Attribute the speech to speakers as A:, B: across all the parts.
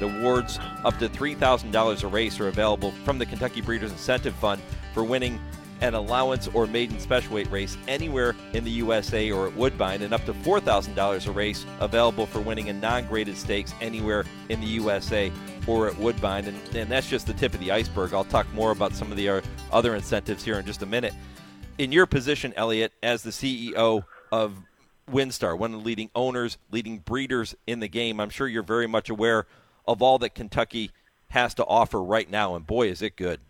A: The awards up to $3,000 a race are available from the Kentucky Breeders' Incentive Fund for winning an allowance or maiden special weight race anywhere in the USA or at Woodbine, and up to $4,000 a race available for winning a non graded stakes anywhere in the USA or at Woodbine. And, and that's just the tip of the iceberg. I'll talk more about some of the uh, other incentives here in just a minute. In your position, Elliott, as the CEO of WinStar, one of the leading owners, leading breeders in the game, I'm sure you're very much aware of all that Kentucky has to offer right now, and boy, is it good.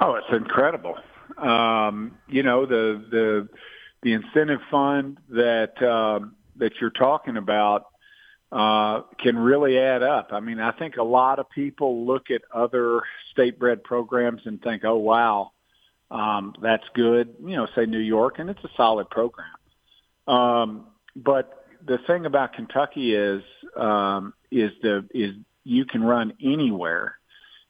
B: Oh, it's incredible. Um, you know the the the incentive fund that um, that you're talking about uh, can really add up. I mean, I think a lot of people look at other state bred programs and think, "Oh, wow, um, that's good." You know, say New York, and it's a solid program. Um, but the thing about Kentucky is um, is the is you can run anywhere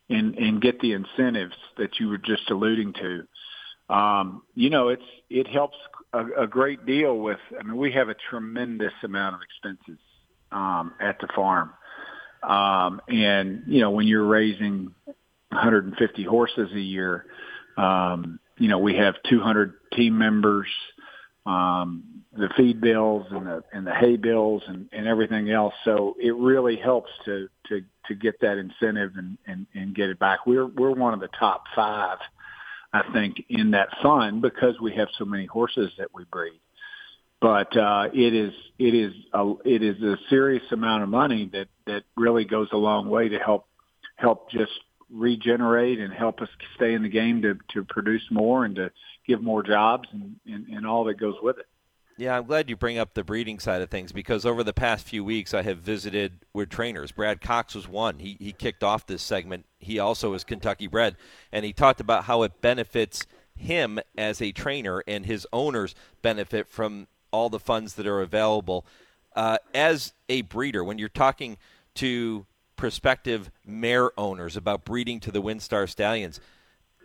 B: and and get the incentives that you were just alluding to. Um, you know, it's it helps a, a great deal with. I mean, we have a tremendous amount of expenses um, at the farm, um, and you know, when you're raising 150 horses a year, um, you know, we have 200 team members. Um, the feed bills and the and the hay bills and, and everything else. So it really helps to to to get that incentive and, and, and get it back. We're we're one of the top five, I think, in that fund because we have so many horses that we breed. But uh, it is it is a it is a serious amount of money that that really goes a long way to help help just regenerate and help us stay in the game to to produce more and to give more jobs and, and, and all that goes with it.
A: Yeah, I'm glad you bring up the breeding side of things because over the past few weeks I have visited with trainers. Brad Cox was one. He he kicked off this segment. He also is Kentucky bred, and he talked about how it benefits him as a trainer and his owners benefit from all the funds that are available. Uh, as a breeder, when you're talking to prospective mare owners about breeding to the WinStar Stallions,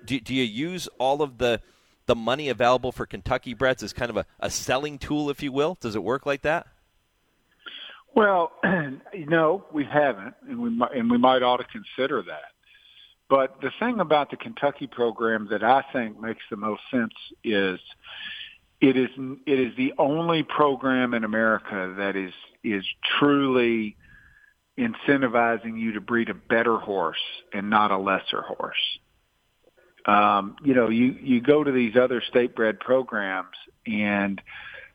A: do, do you use all of the the money available for Kentucky breds is kind of a, a selling tool, if you will? Does it work like that?
B: Well, no, we haven't, and we might, and we might ought to consider that. But the thing about the Kentucky program that I think makes the most sense is it is it is the only program in America that is is truly incentivizing you to breed a better horse and not a lesser horse um, you know, you, you go to these other state bred programs and,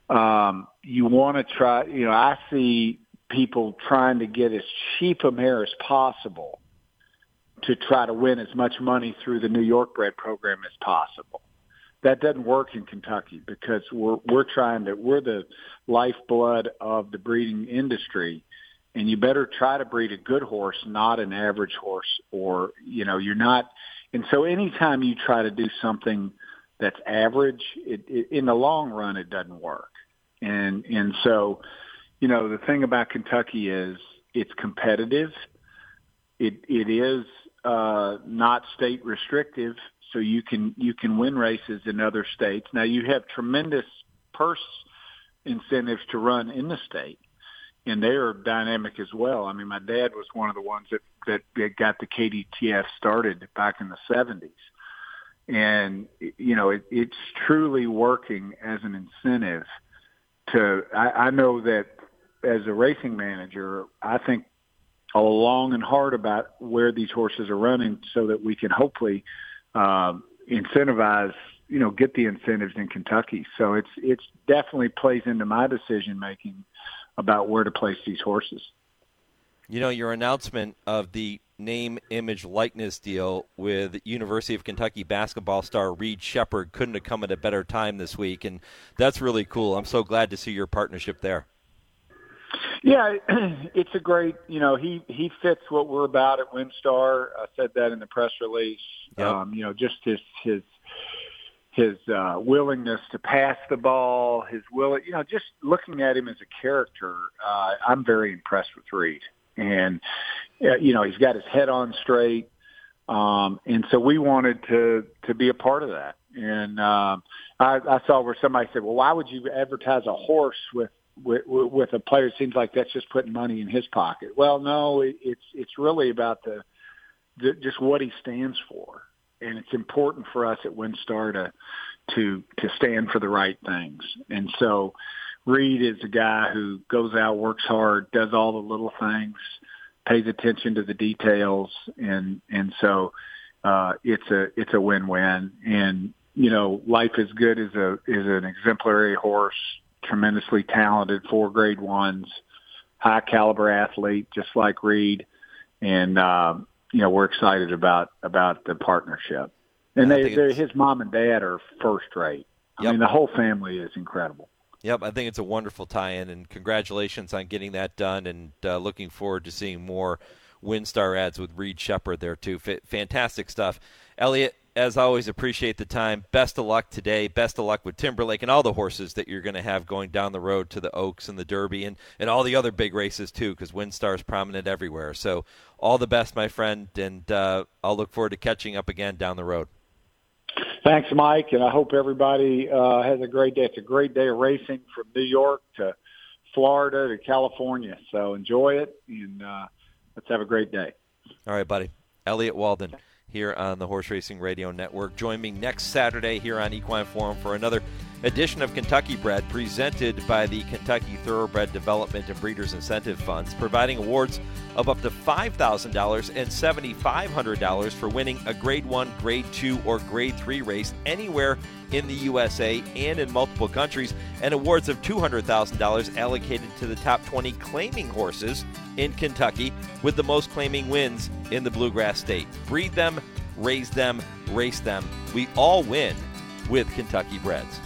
B: um, you want to try, you know, I see people trying to get as cheap a mare as possible to try to win as much money through the New York bred program as possible. That doesn't work in Kentucky because we're, we're trying to, we're the lifeblood of the breeding industry and you better try to breed a good horse, not an average horse or, you know, you're not, and so anytime you try to do something that's average, it, it, in the long run, it doesn't work. And, and so, you know, the thing about Kentucky is it's competitive. It, it is, uh, not state restrictive. So you can, you can win races in other states. Now you have tremendous purse incentives to run in the state and they are dynamic as well. I mean, my dad was one of the ones that that, that got the KDTF started back in the '70s, and you know, it, it's truly working as an incentive. To I, I know that as a racing manager, I think long and hard about where these horses are running, so that we can hopefully um, incentivize you know get the incentives in Kentucky. So it's it's definitely plays into my decision making about where to place these horses.
A: You know, your announcement of the name, image, likeness deal with University of Kentucky basketball star Reed Sheppard couldn't have come at a better time this week, and that's really cool. I'm so glad to see your partnership there.
B: Yeah, it's a great. You know, he he fits what we're about at WinStar. I said that in the press release. Yep. Um, you know, just his his his uh, willingness to pass the ball, his will, you know, just looking at him as a character, uh, I'm very impressed with Reed. And, uh, you know, he's got his head on straight. Um, and so we wanted to, to be a part of that. And, um, I, I saw where somebody said, well, why would you advertise a horse with, with, with a player. It seems like that's just putting money in his pocket. Well, no, it, it's it's really about the, the just what he stands for, and it's important for us at WinStar to to to stand for the right things. And so, Reed is a guy who goes out, works hard, does all the little things, pays attention to the details, and and so uh, it's a it's a win-win. And you know, life is good is a is an exemplary horse, tremendously talented, four grade ones, high caliber athlete, just like Reed, and um, you know we're excited about about the partnership. And they, they his mom and dad are first rate. I yep. mean, the whole family is incredible.
A: Yep, I think it's a wonderful tie-in, and congratulations on getting that done. And uh, looking forward to seeing more WinStar ads with Reed Sheppard there too. F- fantastic stuff, Elliott. As always, appreciate the time. Best of luck today. Best of luck with Timberlake and all the horses that you're going to have going down the road to the Oaks and the Derby and, and all the other big races too, because WinStar is prominent everywhere. So all the best, my friend, and uh, I'll look forward to catching up again down the road.
B: Thanks, Mike, and I hope everybody uh, has a great day. It's a great day of racing from New York to Florida to California. So enjoy it, and uh, let's have a great day.
A: All right, buddy. Elliott Walden here on the Horse Racing Radio Network. Join me next Saturday here on Equine Forum for another edition of Kentucky Bred presented by the Kentucky Thoroughbred Development and Breeders Incentive Funds, providing awards of up to $5,000 and $7,500 for winning a Grade 1, Grade 2, or Grade 3 race anywhere in the USA and in multiple countries, and awards of $200,000 allocated to the top 20 claiming horses in Kentucky, with the most claiming wins in the Bluegrass State. Breed them, raise them, race them. We all win with Kentucky Breds.